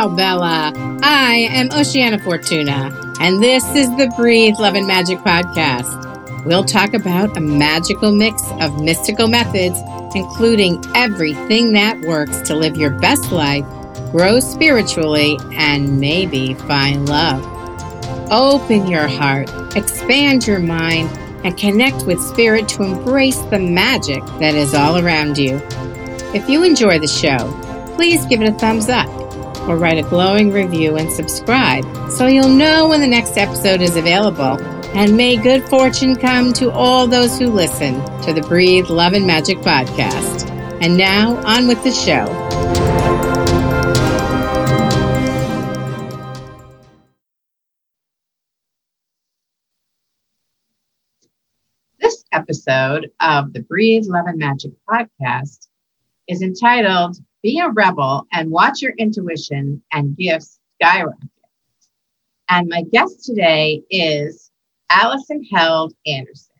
Ciao, Bella. I am Oceana Fortuna, and this is the Breathe Love and Magic podcast. We'll talk about a magical mix of mystical methods, including everything that works to live your best life, grow spiritually, and maybe find love. Open your heart, expand your mind, and connect with spirit to embrace the magic that is all around you. If you enjoy the show, please give it a thumbs up or write a glowing review and subscribe so you'll know when the next episode is available. And may good fortune come to all those who listen to the Breathe Love and Magic podcast. And now, on with the show. This episode of the Breathe Love and Magic podcast is entitled be a rebel and watch your intuition and gifts skyrocket. And my guest today is Allison Held Anderson.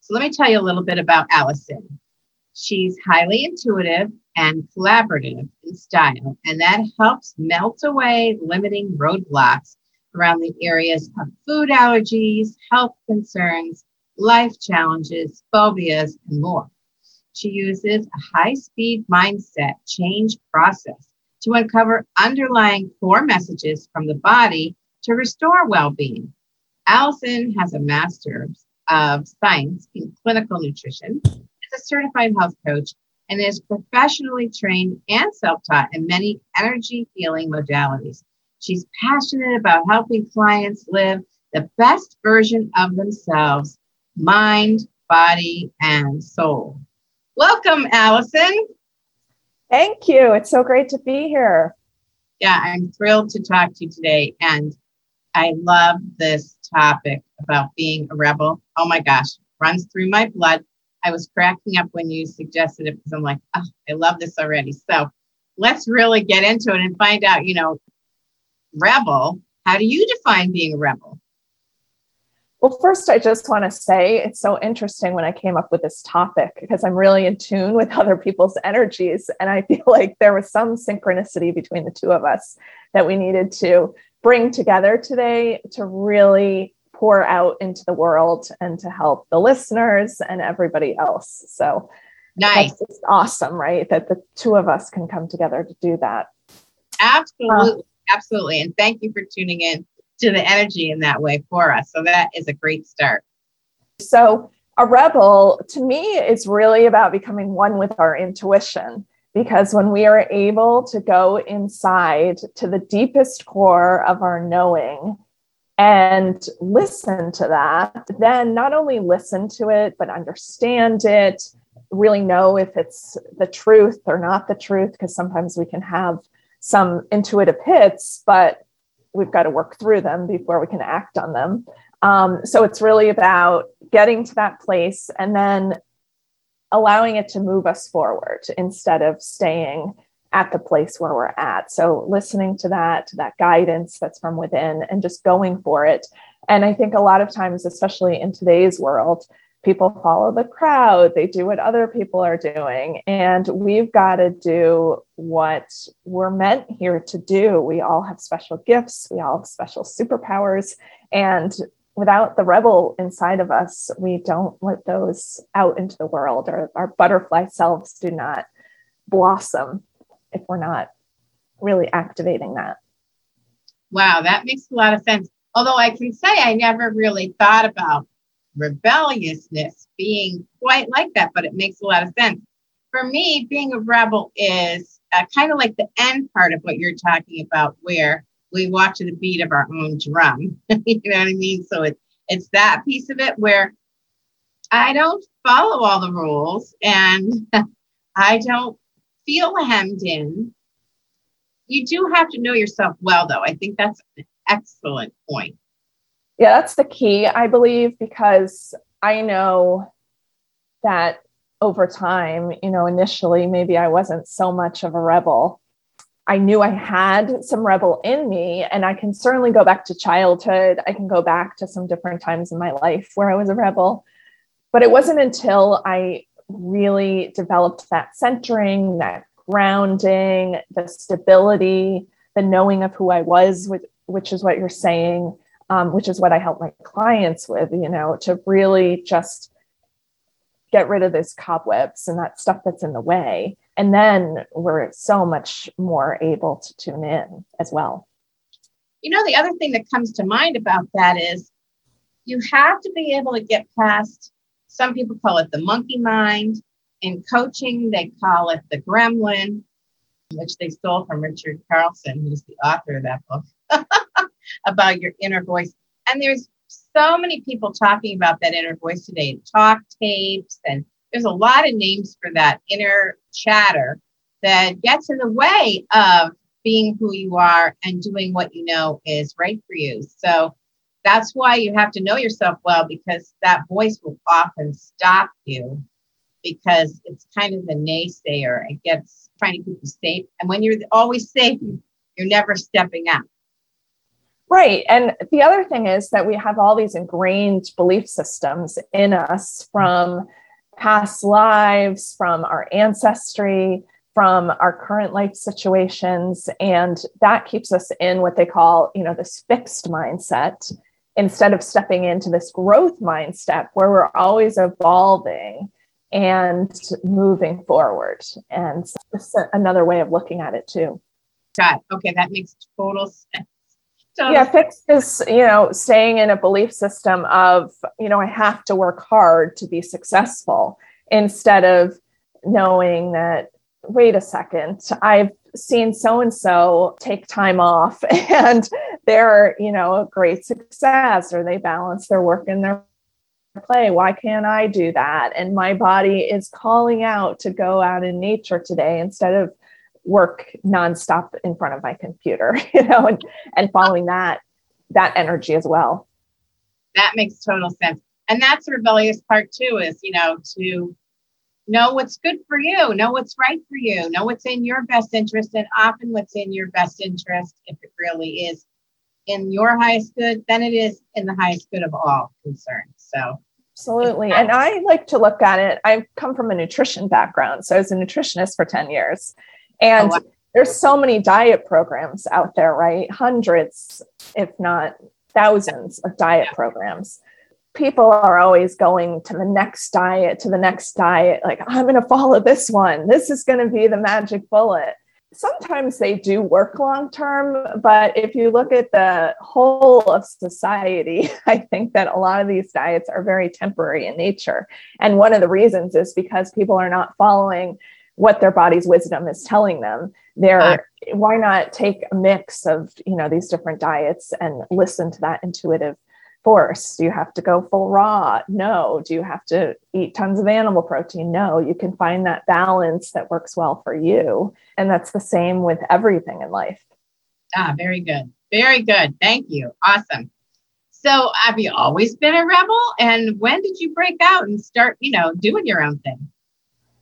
So let me tell you a little bit about Allison. She's highly intuitive and collaborative in style, and that helps melt away limiting roadblocks around the areas of food allergies, health concerns, life challenges, phobias, and more. She uses a high speed mindset change process to uncover underlying core messages from the body to restore well being. Allison has a master's of science in clinical nutrition, is a certified health coach, and is professionally trained and self taught in many energy healing modalities. She's passionate about helping clients live the best version of themselves, mind, body, and soul. Welcome, Allison. Thank you. It's so great to be here. Yeah, I'm thrilled to talk to you today. And I love this topic about being a rebel. Oh my gosh, runs through my blood. I was cracking up when you suggested it because I'm like, oh, I love this already. So let's really get into it and find out, you know, rebel. How do you define being a rebel? Well, first, I just want to say it's so interesting when I came up with this topic because I'm really in tune with other people's energies. And I feel like there was some synchronicity between the two of us that we needed to bring together today to really pour out into the world and to help the listeners and everybody else. So, nice. That's awesome, right? That the two of us can come together to do that. Absolutely. Absolutely. And thank you for tuning in to the energy in that way for us. So that is a great start. So, a rebel to me is really about becoming one with our intuition because when we are able to go inside to the deepest core of our knowing and listen to that, then not only listen to it, but understand it, really know if it's the truth or not the truth, because sometimes we can have some intuitive hits, but we've got to work through them before we can act on them. Um, so it's really about getting to that place and then allowing it to move us forward instead of staying at the place where we're at. So listening to that, to that guidance that's from within and just going for it. And I think a lot of times, especially in today's world, people follow the crowd, they do what other people are doing. And we've got to do what we're meant here to do. We all have special gifts, we all have special superpowers. And without the rebel inside of us, we don't let those out into the world, or our butterfly selves do not blossom if we're not really activating that. Wow, that makes a lot of sense. Although I can say I never really thought about rebelliousness being quite like that, but it makes a lot of sense. For me, being a rebel is uh, kind of like the end part of what you're talking about, where we walk to the beat of our own drum. you know what I mean? So it, it's that piece of it where I don't follow all the rules and I don't feel hemmed in. You do have to know yourself well, though. I think that's an excellent point. Yeah, that's the key, I believe, because I know that over time, you know, initially maybe I wasn't so much of a rebel. I knew I had some rebel in me, and I can certainly go back to childhood. I can go back to some different times in my life where I was a rebel. But it wasn't until I really developed that centering, that grounding, the stability, the knowing of who I was, which, is what you're saying, um, which is what I help my clients with, you know, to really just get rid of those cobwebs and that stuff that's in the way. And then we're so much more able to tune in as well. You know, the other thing that comes to mind about that is you have to be able to get past, some people call it the monkey mind. In coaching, they call it the gremlin, which they stole from Richard Carlson, who's the author of that book, about your inner voice. And there's so many people talking about that inner voice today, talk tapes, and there's a lot of names for that inner chatter that gets in the way of being who you are and doing what you know is right for you. So that's why you have to know yourself well because that voice will often stop you because it's kind of the naysayer. It gets trying to keep you safe. And when you're always safe, you're never stepping out. Right. And the other thing is that we have all these ingrained belief systems in us from past lives, from our ancestry, from our current life situations. And that keeps us in what they call, you know, this fixed mindset instead of stepping into this growth mindset where we're always evolving and moving forward. And it's another way of looking at it too. Got okay, that makes total sense. Yeah, fix is, you know, staying in a belief system of, you know, I have to work hard to be successful instead of knowing that, wait a second, I've seen so and so take time off and they're, you know, a great success or they balance their work and their play. Why can't I do that? And my body is calling out to go out in nature today instead of work nonstop in front of my computer, you know, and, and following that that energy as well. That makes total sense. And that's the rebellious part too, is you know, to know what's good for you, know what's right for you, know what's in your best interest, and often what's in your best interest, if it really is in your highest good, then it is in the highest good of all concerned. So absolutely. And I like to look at it. I've come from a nutrition background. So I was a nutritionist for 10 years. And oh, wow. there's so many diet programs out there, right? Hundreds, if not thousands of diet yeah. programs. People are always going to the next diet, to the next diet. Like, I'm going to follow this one. This is going to be the magic bullet. Sometimes they do work long term, but if you look at the whole of society, I think that a lot of these diets are very temporary in nature. And one of the reasons is because people are not following what their body's wisdom is telling them. They're why not take a mix of you know these different diets and listen to that intuitive force? Do you have to go full raw? No. Do you have to eat tons of animal protein? No. You can find that balance that works well for you. And that's the same with everything in life. Ah very good. Very good. Thank you. Awesome. So have you always been a rebel? And when did you break out and start you know doing your own thing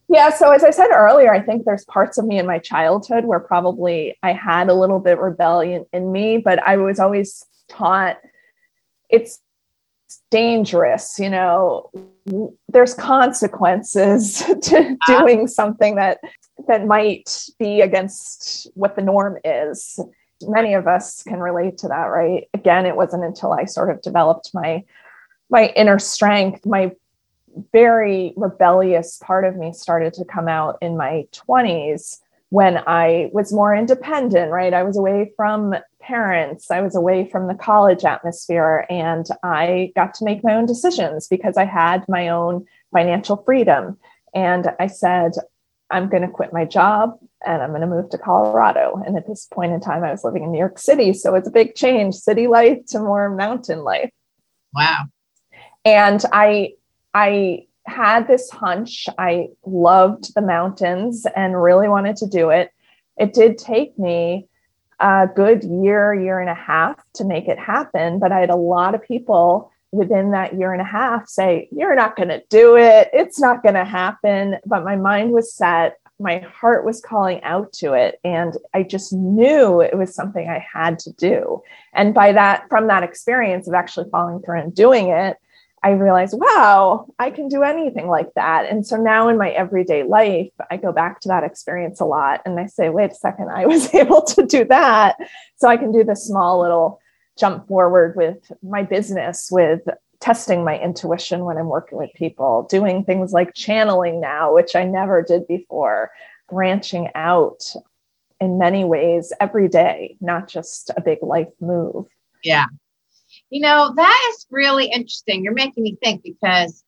yeah. So as I said earlier, I think there's parts of me in my childhood where probably I had a little bit rebellion in me, but I was always taught it's dangerous, you know, there's consequences to uh-huh. doing something that that might be against what the norm is. Many of us can relate to that, right? Again, it wasn't until I sort of developed my my inner strength, my very rebellious part of me started to come out in my 20s when I was more independent, right? I was away from parents, I was away from the college atmosphere, and I got to make my own decisions because I had my own financial freedom. And I said, I'm going to quit my job and I'm going to move to Colorado. And at this point in time, I was living in New York City. So it's a big change city life to more mountain life. Wow. And I I had this hunch. I loved the mountains and really wanted to do it. It did take me a good year, year and a half to make it happen, but I had a lot of people within that year and a half say, You're not going to do it. It's not going to happen. But my mind was set. My heart was calling out to it. And I just knew it was something I had to do. And by that, from that experience of actually following through and doing it, I realized, wow, I can do anything like that. And so now in my everyday life, I go back to that experience a lot and I say, wait a second, I was able to do that. So I can do this small little jump forward with my business, with testing my intuition when I'm working with people, doing things like channeling now, which I never did before, branching out in many ways every day, not just a big life move. Yeah. You know, that is really interesting. You're making me think because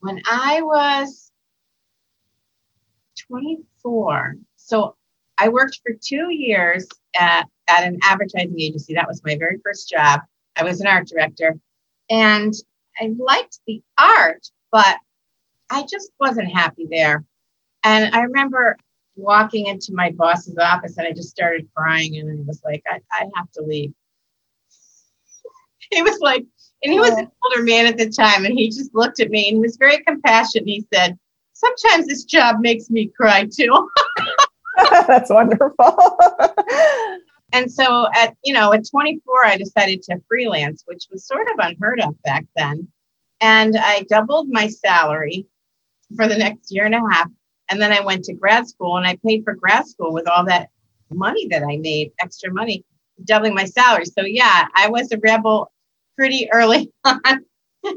when I was 24, so I worked for two years at, at an advertising agency. That was my very first job. I was an art director. And I liked the art, but I just wasn't happy there. And I remember walking into my boss's office and I just started crying and I was like, I, I have to leave. He was like, and he was an older man at the time, and he just looked at me and was very compassionate. He said, Sometimes this job makes me cry too. That's wonderful. and so at you know at 24 i decided to freelance which was sort of unheard of back then and i doubled my salary for the next year and a half and then i went to grad school and i paid for grad school with all that money that i made extra money doubling my salary so yeah i was a rebel pretty early on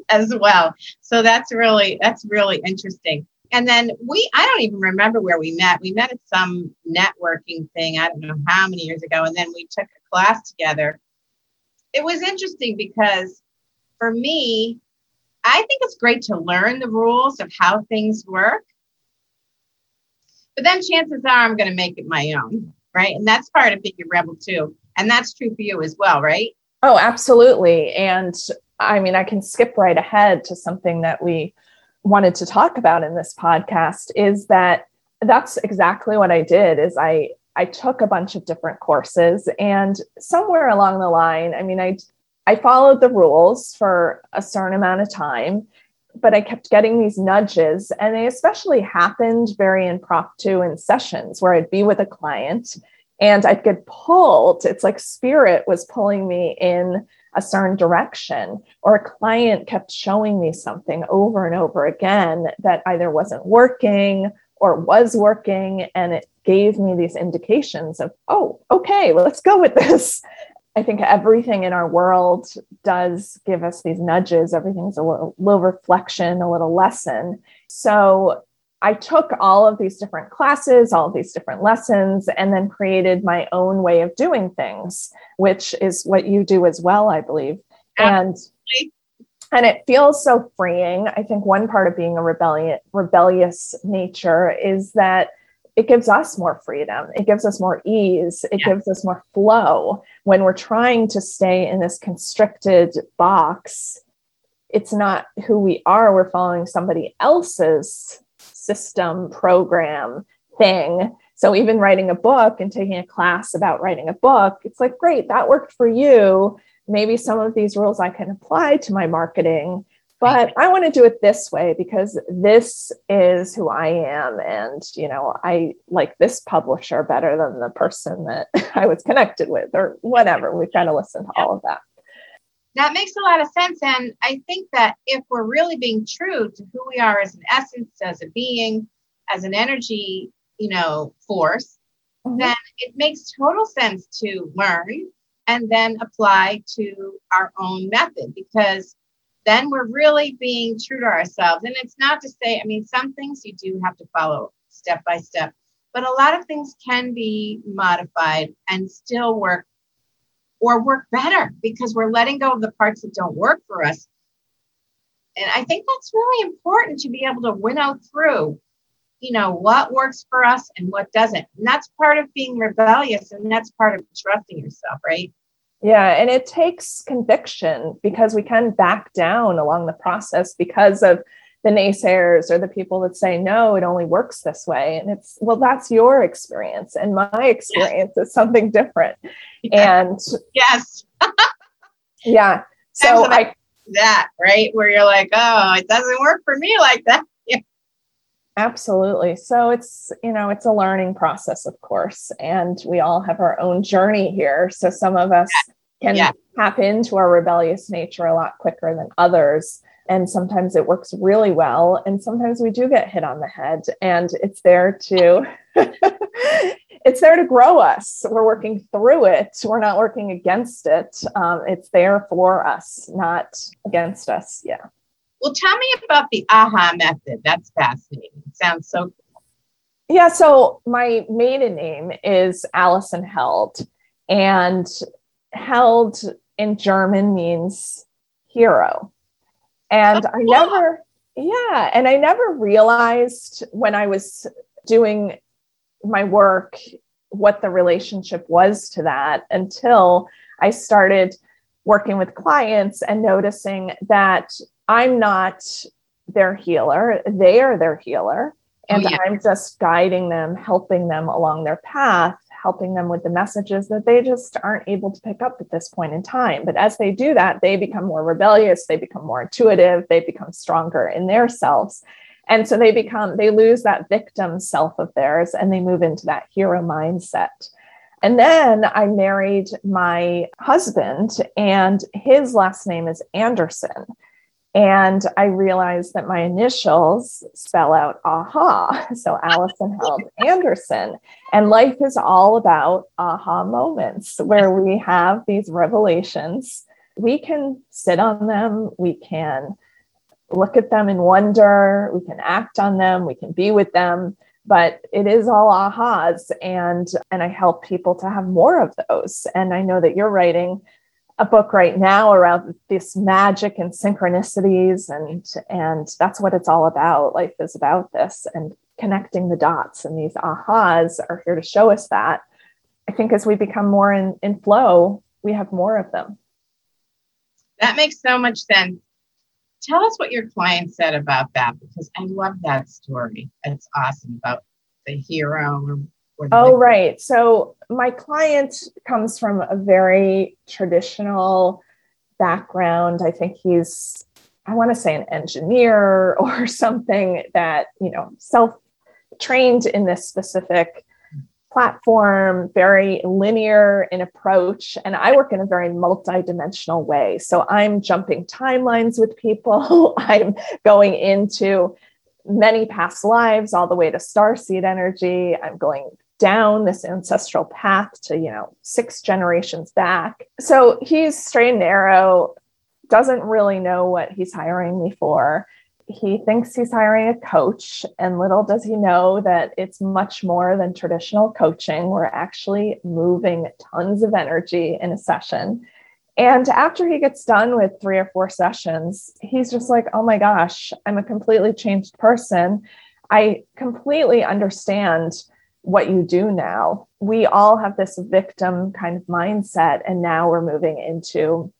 as well. So that's really that's really interesting. And then we i don't even remember where we met. We met at some networking thing i don't know how many years ago and then we took a class together. It was interesting because for me i think it's great to learn the rules of how things work but then chances are i'm going to make it my own right? And that's part of being a rebel too. And that's true for you as well right oh absolutely. And i mean i can skip right ahead to something that we wanted to talk about in this podcast is that that's exactly what I did is I I took a bunch of different courses and somewhere along the line, I mean I I followed the rules for a certain amount of time, but I kept getting these nudges and they especially happened very impromptu in sessions where I'd be with a client and I'd get pulled. It's like spirit was pulling me in a certain direction, or a client kept showing me something over and over again that either wasn't working or was working. And it gave me these indications of, oh, okay, let's go with this. I think everything in our world does give us these nudges. Everything's a little, little reflection, a little lesson. So I took all of these different classes, all of these different lessons, and then created my own way of doing things, which is what you do as well, I believe. Absolutely. And and it feels so freeing. I think one part of being a rebellion, rebellious nature is that it gives us more freedom. It gives us more ease. It yeah. gives us more flow. When we're trying to stay in this constricted box, it's not who we are. We're following somebody else's system program thing. So even writing a book and taking a class about writing a book, it's like, great, that worked for you. Maybe some of these rules I can apply to my marketing, but I want to do it this way because this is who I am. And, you know, I like this publisher better than the person that I was connected with or whatever. We've got to listen to all of that. That makes a lot of sense. And I think that if we're really being true to who we are as an essence, as a being, as an energy, you know, force, mm-hmm. then it makes total sense to learn and then apply to our own method because then we're really being true to ourselves. And it's not to say, I mean, some things you do have to follow step by step, but a lot of things can be modified and still work or work better because we're letting go of the parts that don't work for us. And I think that's really important to be able to winnow through, you know, what works for us and what doesn't. And that's part of being rebellious and that's part of trusting yourself, right? Yeah, and it takes conviction because we can back down along the process because of the naysayers or the people that say no it only works this way. And it's well that's your experience and my experience yes. is something different. And yes. Yeah. So i that right? Where you're like oh it doesn't work for me like that. Yeah. absolutely. So it's you know it's a learning process of course and we all have our own journey here. So some of us can yeah. tap into our rebellious nature a lot quicker than others. And sometimes it works really well. And sometimes we do get hit on the head, and it's there to. it's there to grow us. We're working through it. We're not working against it. Um, it's there for us, not against us. Yeah. Well, tell me about the AHA method. That's fascinating. It sounds so cool. Yeah. So my maiden name is Allison Held, and Held in German means hero. And I never, yeah, and I never realized when I was doing my work what the relationship was to that until I started working with clients and noticing that I'm not their healer, they are their healer. Oh, and oh, yeah. I'm just guiding them, helping them along their path helping them with the messages that they just aren't able to pick up at this point in time. But as they do that, they become more rebellious, they become more intuitive, they become stronger in their selves. And so they become, they lose that victim self of theirs and they move into that hero mindset. And then I married my husband, and his last name is Anderson. And I realized that my initials spell out aha. So Allison Held Anderson. And life is all about aha moments where we have these revelations. We can sit on them, we can look at them in wonder, we can act on them, we can be with them. But it is all ahas. And, and I help people to have more of those. And I know that you're writing a book right now around this magic and synchronicities and and that's what it's all about. Life is about this and connecting the dots. And these ahas are here to show us that. I think as we become more in, in flow we have more of them. That makes so much sense. Tell us what your client said about that because i love that story. It's awesome about the hero Oh, right. So my client comes from a very traditional background. I think he's, I want to say, an engineer or something that, you know, self trained in this specific platform, very linear in approach. And I work in a very multidimensional way. So I'm jumping timelines with people, I'm going into many past lives all the way to star seed energy. I'm going down this ancestral path to, you know, six generations back. So he's straight and narrow, doesn't really know what he's hiring me for. He thinks he's hiring a coach, and little does he know that it's much more than traditional coaching. We're actually moving tons of energy in a session. And after he gets done with three or four sessions, he's just like, oh my gosh, I'm a completely changed person. I completely understand what you do now. We all have this victim kind of mindset, and now we're moving into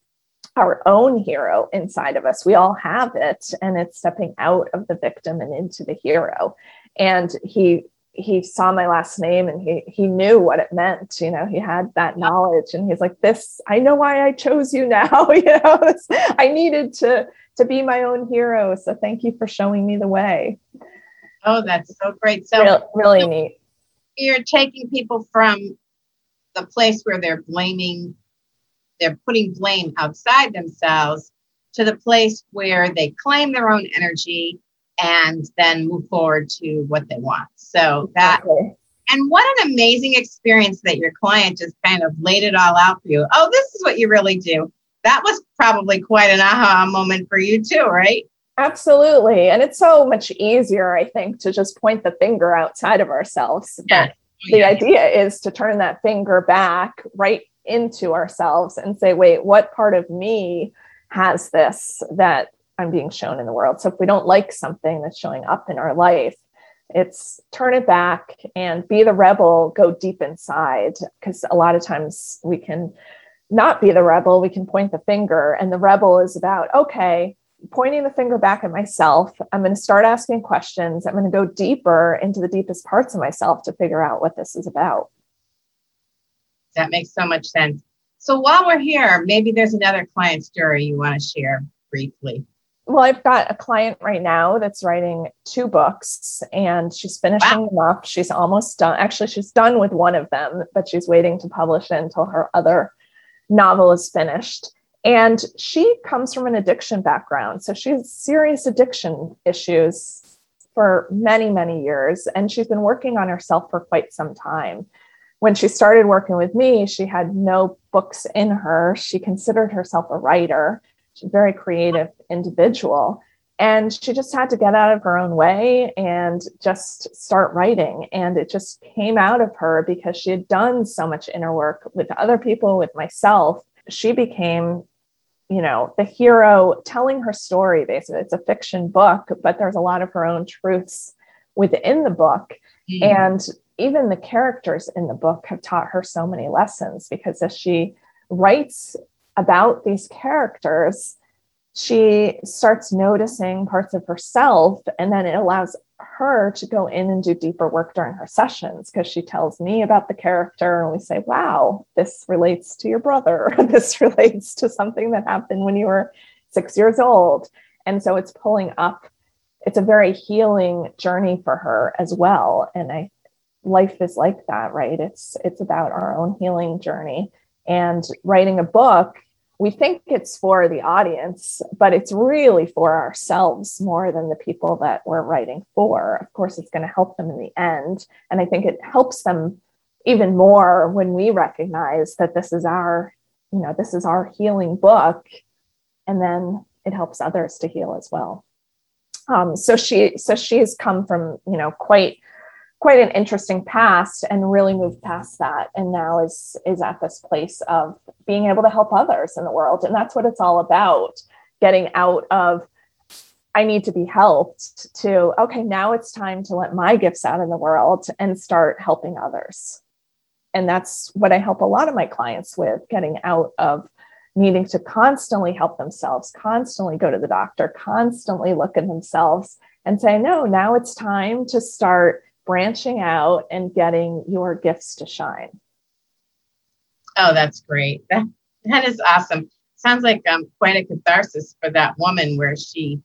our own hero inside of us. We all have it, and it's stepping out of the victim and into the hero. And he he saw my last name and he he knew what it meant you know he had that knowledge and he's like this i know why i chose you now you know this, i needed to to be my own hero so thank you for showing me the way oh that's so great so really neat you're taking people from the place where they're blaming, they're putting blame outside themselves to the place where they claim their own energy and then move forward to what they want. So that, and what an amazing experience that your client just kind of laid it all out for you. Oh, this is what you really do. That was probably quite an aha moment for you too, right? Absolutely. And it's so much easier, I think, to just point the finger outside of ourselves. Yeah. But the yeah. idea is to turn that finger back right into ourselves and say, wait, what part of me has this that I'm being shown in the world? So if we don't like something that's showing up in our life, it's turn it back and be the rebel, go deep inside. Because a lot of times we can not be the rebel, we can point the finger, and the rebel is about, okay, pointing the finger back at myself. I'm going to start asking questions. I'm going to go deeper into the deepest parts of myself to figure out what this is about. That makes so much sense. So while we're here, maybe there's another client story you want to share briefly. Well, I've got a client right now that's writing two books and she's finishing wow. them up. She's almost done. Actually, she's done with one of them, but she's waiting to publish it until her other novel is finished. And she comes from an addiction background. So she has serious addiction issues for many, many years. And she's been working on herself for quite some time. When she started working with me, she had no books in her. She considered herself a writer. She's a very creative individual. And she just had to get out of her own way and just start writing. And it just came out of her because she had done so much inner work with other people, with myself. She became, you know, the hero telling her story, basically. It's a fiction book, but there's a lot of her own truths within the book. Mm-hmm. And even the characters in the book have taught her so many lessons because as she writes about these characters, she starts noticing parts of herself and then it allows her to go in and do deeper work during her sessions because she tells me about the character and we say wow this relates to your brother. This relates to something that happened when you were six years old. And so it's pulling up it's a very healing journey for her as well. And i life is like that right? It's it's about our own healing journey. And writing a book we think it's for the audience, but it's really for ourselves more than the people that we're writing for. Of course, it's going to help them in the end. And I think it helps them even more when we recognize that this is our, you know, this is our healing book. And then it helps others to heal as well. Um, so she, so she's come from, you know, quite quite an interesting past and really moved past that and now is is at this place of being able to help others in the world. And that's what it's all about getting out of i need to be helped to okay now it's time to let my gifts out in the world and start helping others. And that's what i help a lot of my clients with getting out of needing to constantly help themselves constantly go to the doctor constantly look at themselves and say no now it's time to start branching out and getting your gifts to shine. Oh, that's great. That, that is awesome. Sounds like um, quite a catharsis for that woman where she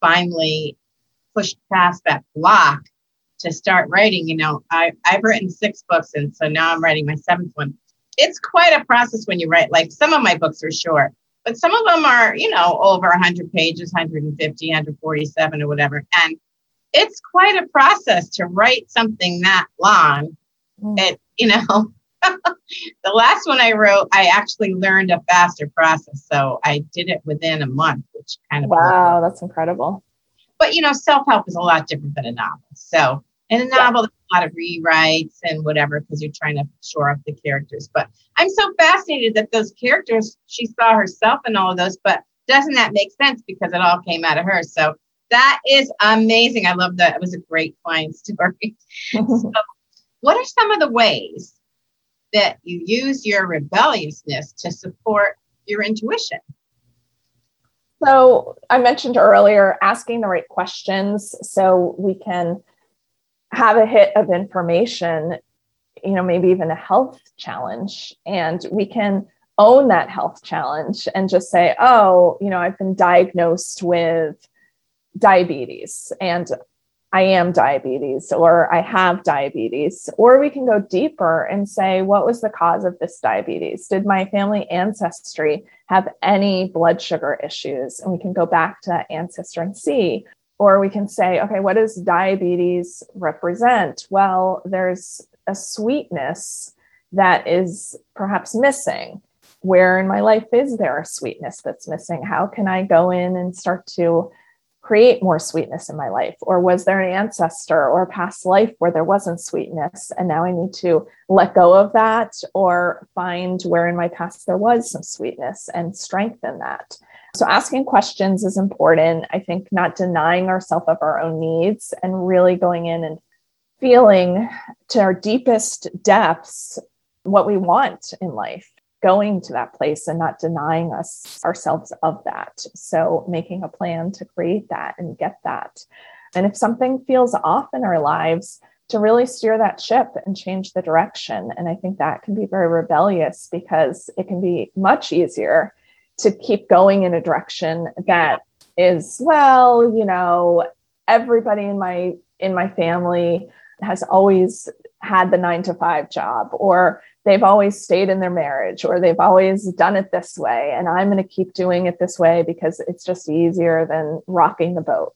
finally pushed past that block to start writing. You know, I, I've written six books, and so now I'm writing my seventh one. It's quite a process when you write. Like some of my books are short, but some of them are, you know, over 100 pages, 150, 147, or whatever. And it's quite a process to write something that long. Mm. It, you know, the last one I wrote, I actually learned a faster process. So I did it within a month, which kind of wow, worked. that's incredible. But you know, self help is a lot different than a novel. So in a novel, there's a lot of rewrites and whatever because you're trying to shore up the characters. But I'm so fascinated that those characters, she saw herself in all of those, but doesn't that make sense because it all came out of her? So that is amazing. I love that. It was a great client story. so, what are some of the ways that you use your rebelliousness to support your intuition? So, I mentioned earlier asking the right questions so we can have a hit of information, you know, maybe even a health challenge, and we can own that health challenge and just say, oh, you know, I've been diagnosed with diabetes and I am diabetes or I have diabetes. Or we can go deeper and say, what was the cause of this diabetes? Did my family ancestry have any blood sugar issues? And we can go back to ancestor and see. Or we can say, okay, what does diabetes represent? Well, there's a sweetness that is perhaps missing. Where in my life is there a sweetness that's missing? How can I go in and start to create more sweetness in my life? Or was there an ancestor or a past life where there wasn't sweetness? And now I need to let go of that or find where in my past there was some sweetness and strengthen that. So, asking questions is important. I think not denying ourselves of our own needs and really going in and feeling to our deepest depths what we want in life going to that place and not denying us ourselves of that. So making a plan to create that and get that. And if something feels off in our lives, to really steer that ship and change the direction. And I think that can be very rebellious because it can be much easier to keep going in a direction that is, well, you know, everybody in my in my family has always had the nine to five job or they've always stayed in their marriage or they've always done it this way and i'm going to keep doing it this way because it's just easier than rocking the boat.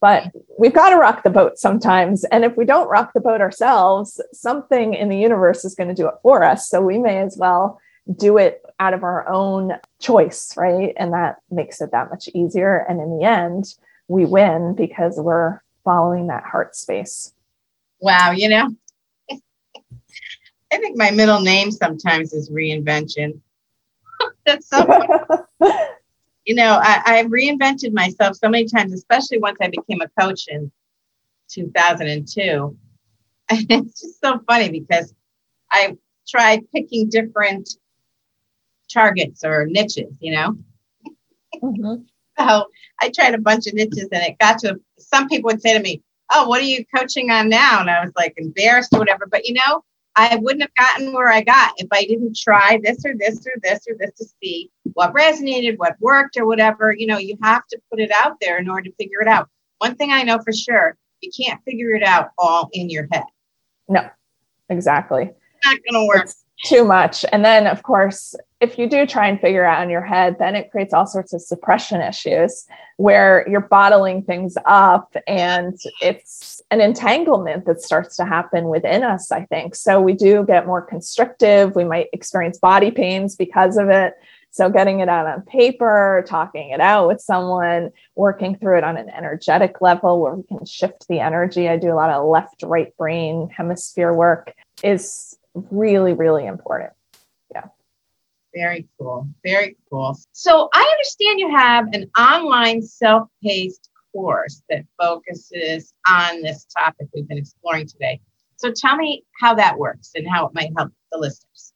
But we've got to rock the boat sometimes and if we don't rock the boat ourselves something in the universe is going to do it for us. So we may as well do it out of our own choice right? And that makes it that much easier. And in the end we win because we're following that heart space. Wow you know I think my middle name sometimes is reinvention. That's so you know, I, I reinvented myself so many times, especially once I became a coach in 2002. And it's just so funny because I tried picking different targets or niches, you know? Mm-hmm. So I tried a bunch of niches and it got to some people would say to me, Oh, what are you coaching on now? And I was like embarrassed or whatever. But you know, I wouldn't have gotten where I got if I didn't try this or this or this or this to see what resonated, what worked, or whatever. You know, you have to put it out there in order to figure it out. One thing I know for sure, you can't figure it out all in your head. No, exactly. It's not going to work. It's too much. And then, of course, if you do try and figure out in your head, then it creates all sorts of suppression issues where you're bottling things up and it's an entanglement that starts to happen within us, I think. So we do get more constrictive. We might experience body pains because of it. So, getting it out on paper, talking it out with someone, working through it on an energetic level where we can shift the energy. I do a lot of left right brain hemisphere work is really, really important. Very cool. Very cool. So I understand you have an online self paced course that focuses on this topic we've been exploring today. So tell me how that works and how it might help the listeners.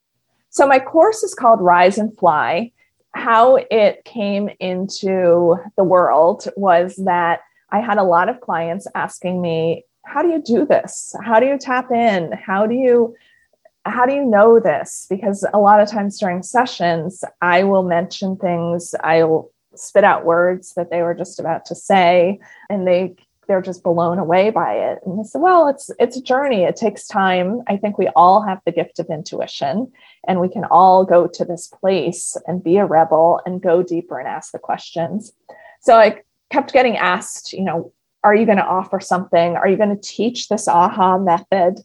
So my course is called Rise and Fly. How it came into the world was that I had a lot of clients asking me, how do you do this? How do you tap in? How do you how do you know this? Because a lot of times during sessions, I will mention things, I'll spit out words that they were just about to say, and they they're just blown away by it. And I said, well, it's it's a journey. It takes time. I think we all have the gift of intuition, and we can all go to this place and be a rebel and go deeper and ask the questions. So I kept getting asked, you know, are you going to offer something? Are you going to teach this aha method?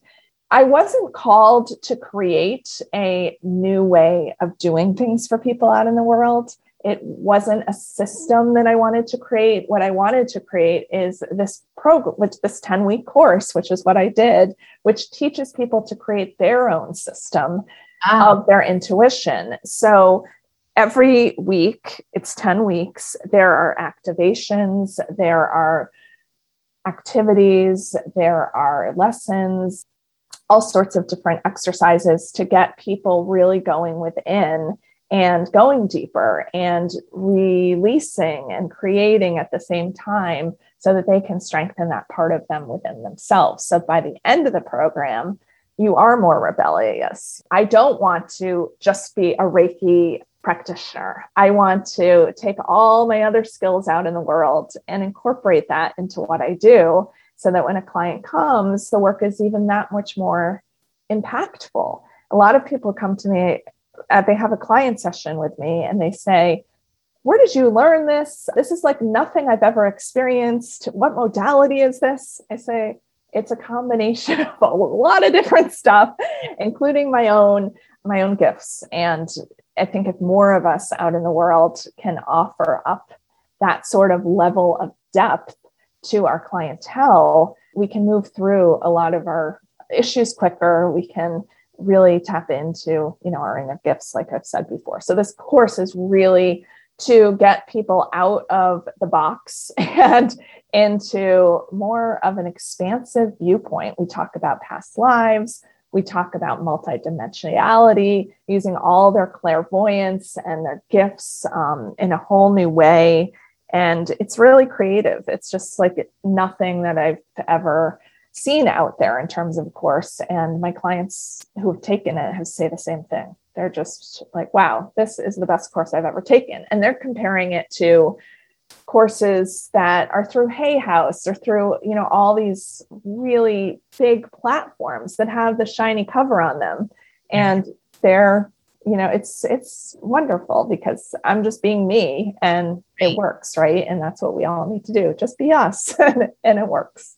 I wasn't called to create a new way of doing things for people out in the world. It wasn't a system that I wanted to create. What I wanted to create is this program, which this 10 week course, which is what I did, which teaches people to create their own system ah. of their intuition. So every week, it's 10 weeks, there are activations, there are activities, there are lessons, all sorts of different exercises to get people really going within and going deeper and releasing and creating at the same time so that they can strengthen that part of them within themselves. So by the end of the program, you are more rebellious. I don't want to just be a Reiki practitioner. I want to take all my other skills out in the world and incorporate that into what I do so that when a client comes, the work is even that much more impactful. A lot of people come to me, uh, they have a client session with me and they say, Where did you learn this? This is like nothing I've ever experienced. What modality is this? I say, It's a combination of a lot of different stuff, including my own my own gifts and i think if more of us out in the world can offer up that sort of level of depth to our clientele, we can move through a lot of our issues quicker. We can really tap into, you know, our inner gifts, like I've said before. So this course is really to get people out of the box and into more of an expansive viewpoint. We talk about past lives. We talk about multidimensionality, using all their clairvoyance and their gifts um, in a whole new way and it's really creative. It's just like nothing that i've ever seen out there in terms of course. And my clients who have taken it have say the same thing. They're just like wow this is the best course i've ever taken. And they're comparing it to courses that are through Hay House or through, you know, all these really big platforms that have the shiny cover on them. Mm-hmm. And they're, you know, it's it's wonderful because I'm just being me and it works, right? And that's what we all need to do. Just be us and it works.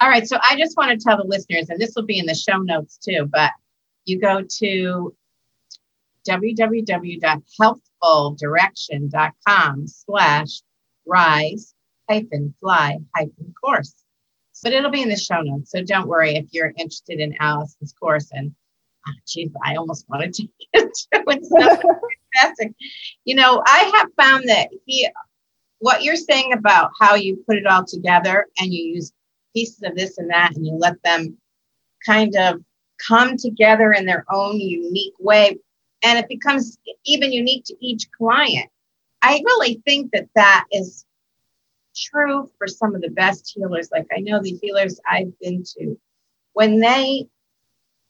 All right. So I just want to tell the listeners, and this will be in the show notes too, but you go to www.healthfuldirection.com slash rise hyphen fly hyphen course. But it'll be in the show notes. So don't worry if you're interested in Allison's course. And Ah, geez, I almost wanted to get to it. Fantastic. You know, I have found that he, what you're saying about how you put it all together and you use pieces of this and that and you let them kind of come together in their own unique way and it becomes even unique to each client i really think that that is true for some of the best healers like i know the healers i've been to when they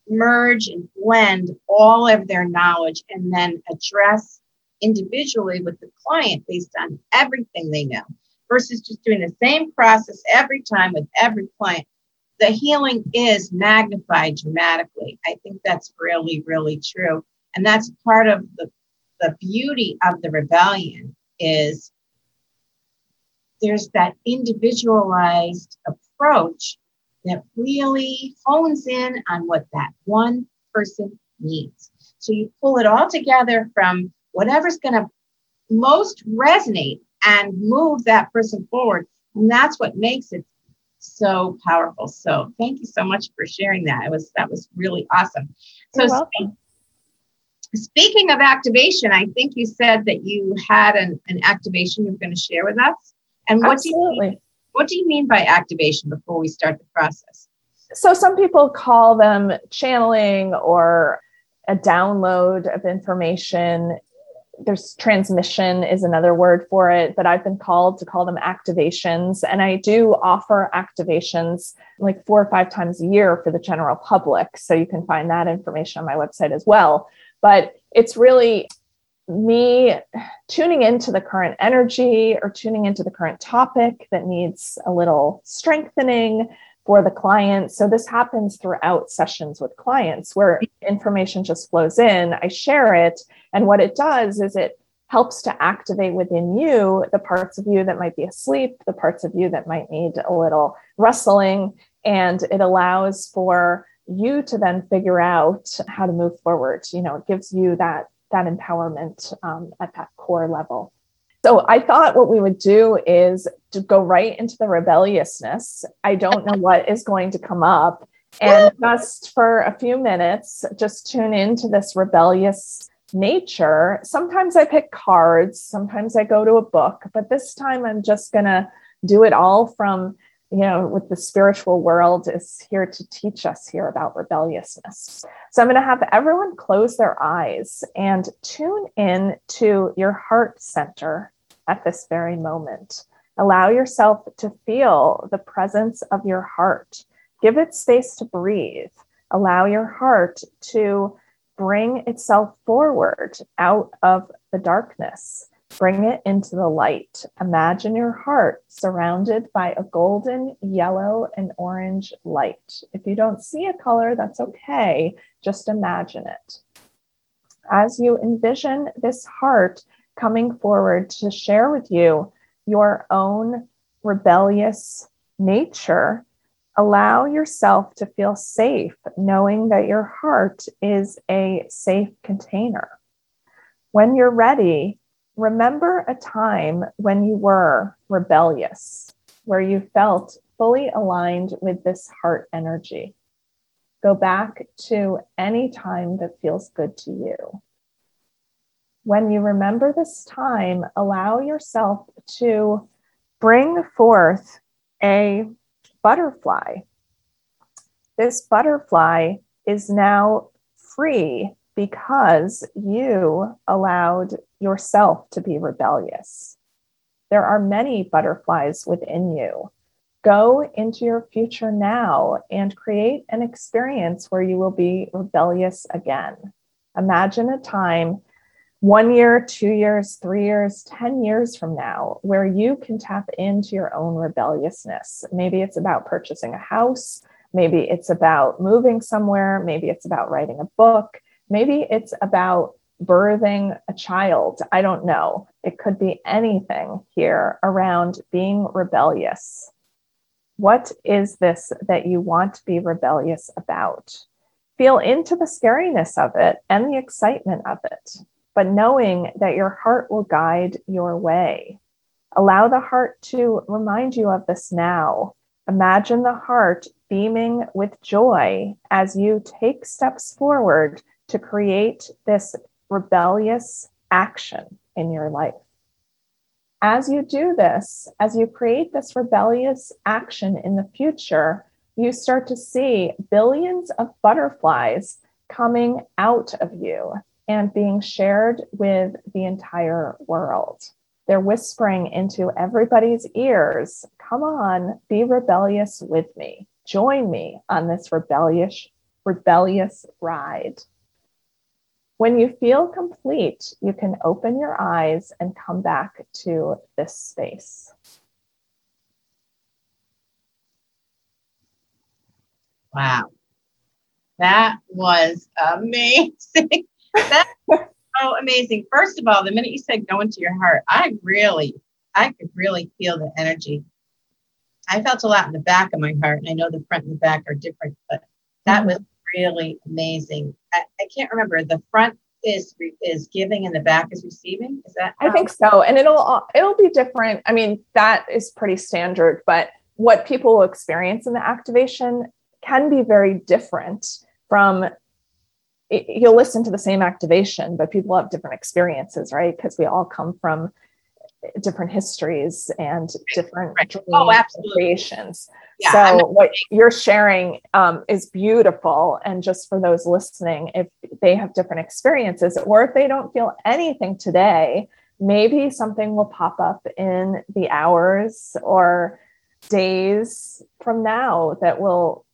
merge and blend all of their knowledge and then address individually with the client based on everything they know versus just doing the same process every time with every client the healing is magnified dramatically. I think that's really, really true. And that's part of the, the beauty of the rebellion is there's that individualized approach that really hones in on what that one person needs. So you pull it all together from whatever's going to most resonate and move that person forward. And that's what makes it so powerful. So thank you so much for sharing that. It was that was really awesome. So spe- speaking of activation, I think you said that you had an, an activation you're going to share with us. And what Absolutely. do you what do you mean by activation before we start the process? So some people call them channeling or a download of information there's transmission is another word for it, but I've been called to call them activations. And I do offer activations like four or five times a year for the general public. So you can find that information on my website as well. But it's really me tuning into the current energy or tuning into the current topic that needs a little strengthening for the client. So this happens throughout sessions with clients where information just flows in, I share it, and what it does is it helps to activate within you the parts of you that might be asleep, the parts of you that might need a little rustling, and it allows for you to then figure out how to move forward. You know, it gives you that that empowerment um, at that core level. So I thought what we would do is to go right into the rebelliousness. I don't know what is going to come up. And just for a few minutes, just tune into this rebellious nature. Sometimes I pick cards, sometimes I go to a book, but this time I'm just going to do it all from, you know, with the spiritual world is here to teach us here about rebelliousness. So I'm going to have everyone close their eyes and tune in to your heart center at this very moment. Allow yourself to feel the presence of your heart. Give it space to breathe. Allow your heart to bring itself forward out of the darkness. Bring it into the light. Imagine your heart surrounded by a golden, yellow, and orange light. If you don't see a color, that's okay. Just imagine it. As you envision this heart coming forward to share with you your own rebellious nature, allow yourself to feel safe, knowing that your heart is a safe container. When you're ready, remember a time when you were rebellious, where you felt fully aligned with this heart energy. Go back to any time that feels good to you when you remember this time, allow yourself to bring forth a butterfly. This butterfly is now free because you allowed yourself to be rebellious. There are many butterflies within you. Go into your future now and create an experience where you will be rebellious again. Imagine a time one year, two years, three years, 10 years from now, where you can tap into your own rebelliousness. Maybe it's about purchasing a house. Maybe it's about moving somewhere. Maybe it's about writing a book. Maybe it's about birthing a child. I don't know. It could be anything here around being rebellious. What is this that you want to be rebellious about? Feel into the scariness of it and the excitement of it but knowing that your heart will guide your way. Allow the heart to remind you of this now. Imagine the heart beaming with joy as you take steps forward to create this rebellious action in your life. As you do this, as you create this rebellious action in the future, you start to see billions of butterflies coming out of you and being shared with the entire world. They're whispering into everybody's ears come on, be rebellious with me. Join me on this rebellious, rebellious ride. When you feel complete, you can open your eyes and come back to this space. Wow. That was amazing. That's so amazing. First of all, the minute you said go into your heart, I really, I could really feel the energy. I felt a lot in the back of my heart, and I know the front and the back are different, but that mm-hmm. was really amazing. I, I can't remember. The front is is giving and the back is receiving. Is that? How? I think so, and it'll it'll be different. I mean, that is pretty standard, but what people will experience in the activation can be very different from it, you'll listen to the same activation, but people have different experiences, right? Because we all come from different histories and different right. oh, creations. Yeah, so I'm what you're sharing um, is beautiful. And just for those listening, if they have different experiences, or if they don't feel anything today, maybe something will pop up in the hours or days from now that will,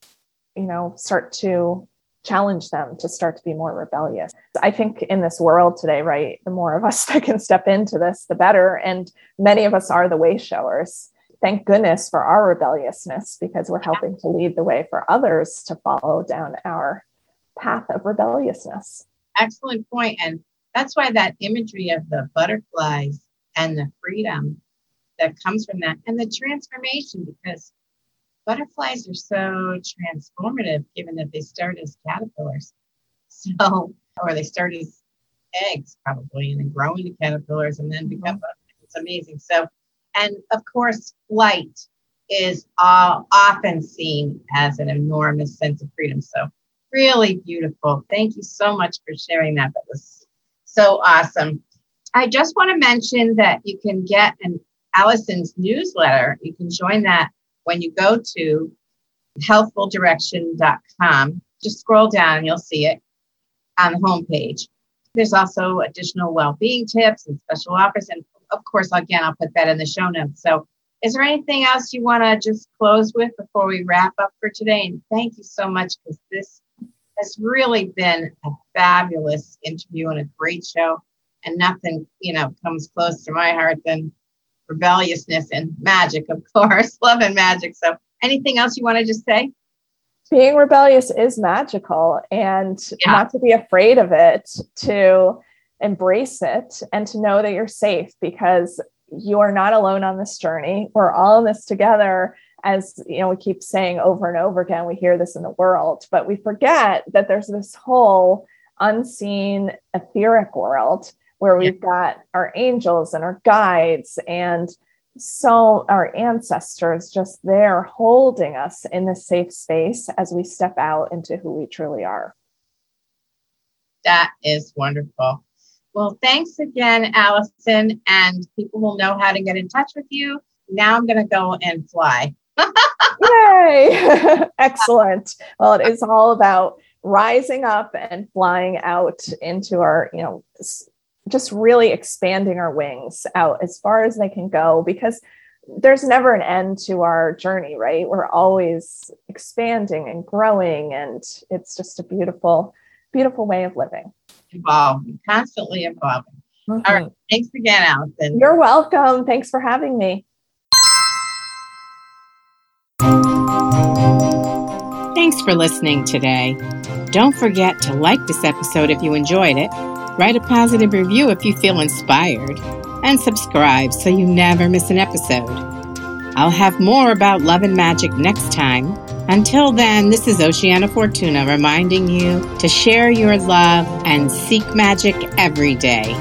you know, start to challenge them to start to be more rebellious. I think in this world today, right, the more of us that can step into this, the better. And many of us are the way showers. Thank goodness for our rebelliousness because we're helping to lead the way for others to follow down our path of rebelliousness. Excellent point. And that's why that imagery of the butterflies and the freedom that comes from that and the transformation, because butterflies are so transformative given that they start as caterpillars. So, or they start as eggs probably and then grow into caterpillars and then become mm-hmm. it's amazing. So, and of course, flight is uh, often seen as an enormous sense of freedom. So, really beautiful. Thank you so much for sharing that. That was so awesome. I just want to mention that you can get an Allison's newsletter. You can join that when you go to healthfuldirection.com, just scroll down, and you'll see it on the homepage. There's also additional well-being tips and special offers. And of course, again, I'll put that in the show notes. So is there anything else you want to just close with before we wrap up for today? And thank you so much because this has really been a fabulous interview and a great show. And nothing, you know, comes close to my heart than rebelliousness and magic, of course, love and magic. So, anything else you want to just say? Being rebellious is magical, and yeah. not to be afraid of it, to embrace it, and to know that you're safe because you are not alone on this journey. We're all in this together. As you know, we keep saying over and over again, we hear this in the world, but we forget that there's this whole unseen etheric world where we've got our angels and our guides and so our ancestors just there holding us in this safe space as we step out into who we truly are. That is wonderful. Well, thanks again, Allison. And people will know how to get in touch with you. Now I'm going to go and fly. Yay! Excellent. Well, it is all about rising up and flying out into our, you know, just really expanding our wings out as far as they can go because there's never an end to our journey, right? We're always expanding and growing, and it's just a beautiful, beautiful way of living. evolving, constantly evolving. Mm-hmm. All right. Thanks again, Allison. You're welcome. Thanks for having me. Thanks for listening today. Don't forget to like this episode if you enjoyed it, write a positive review if you feel inspired, and subscribe so you never miss an episode. I'll have more about love and magic next time. Until then, this is Oceana Fortuna reminding you to share your love and seek magic every day.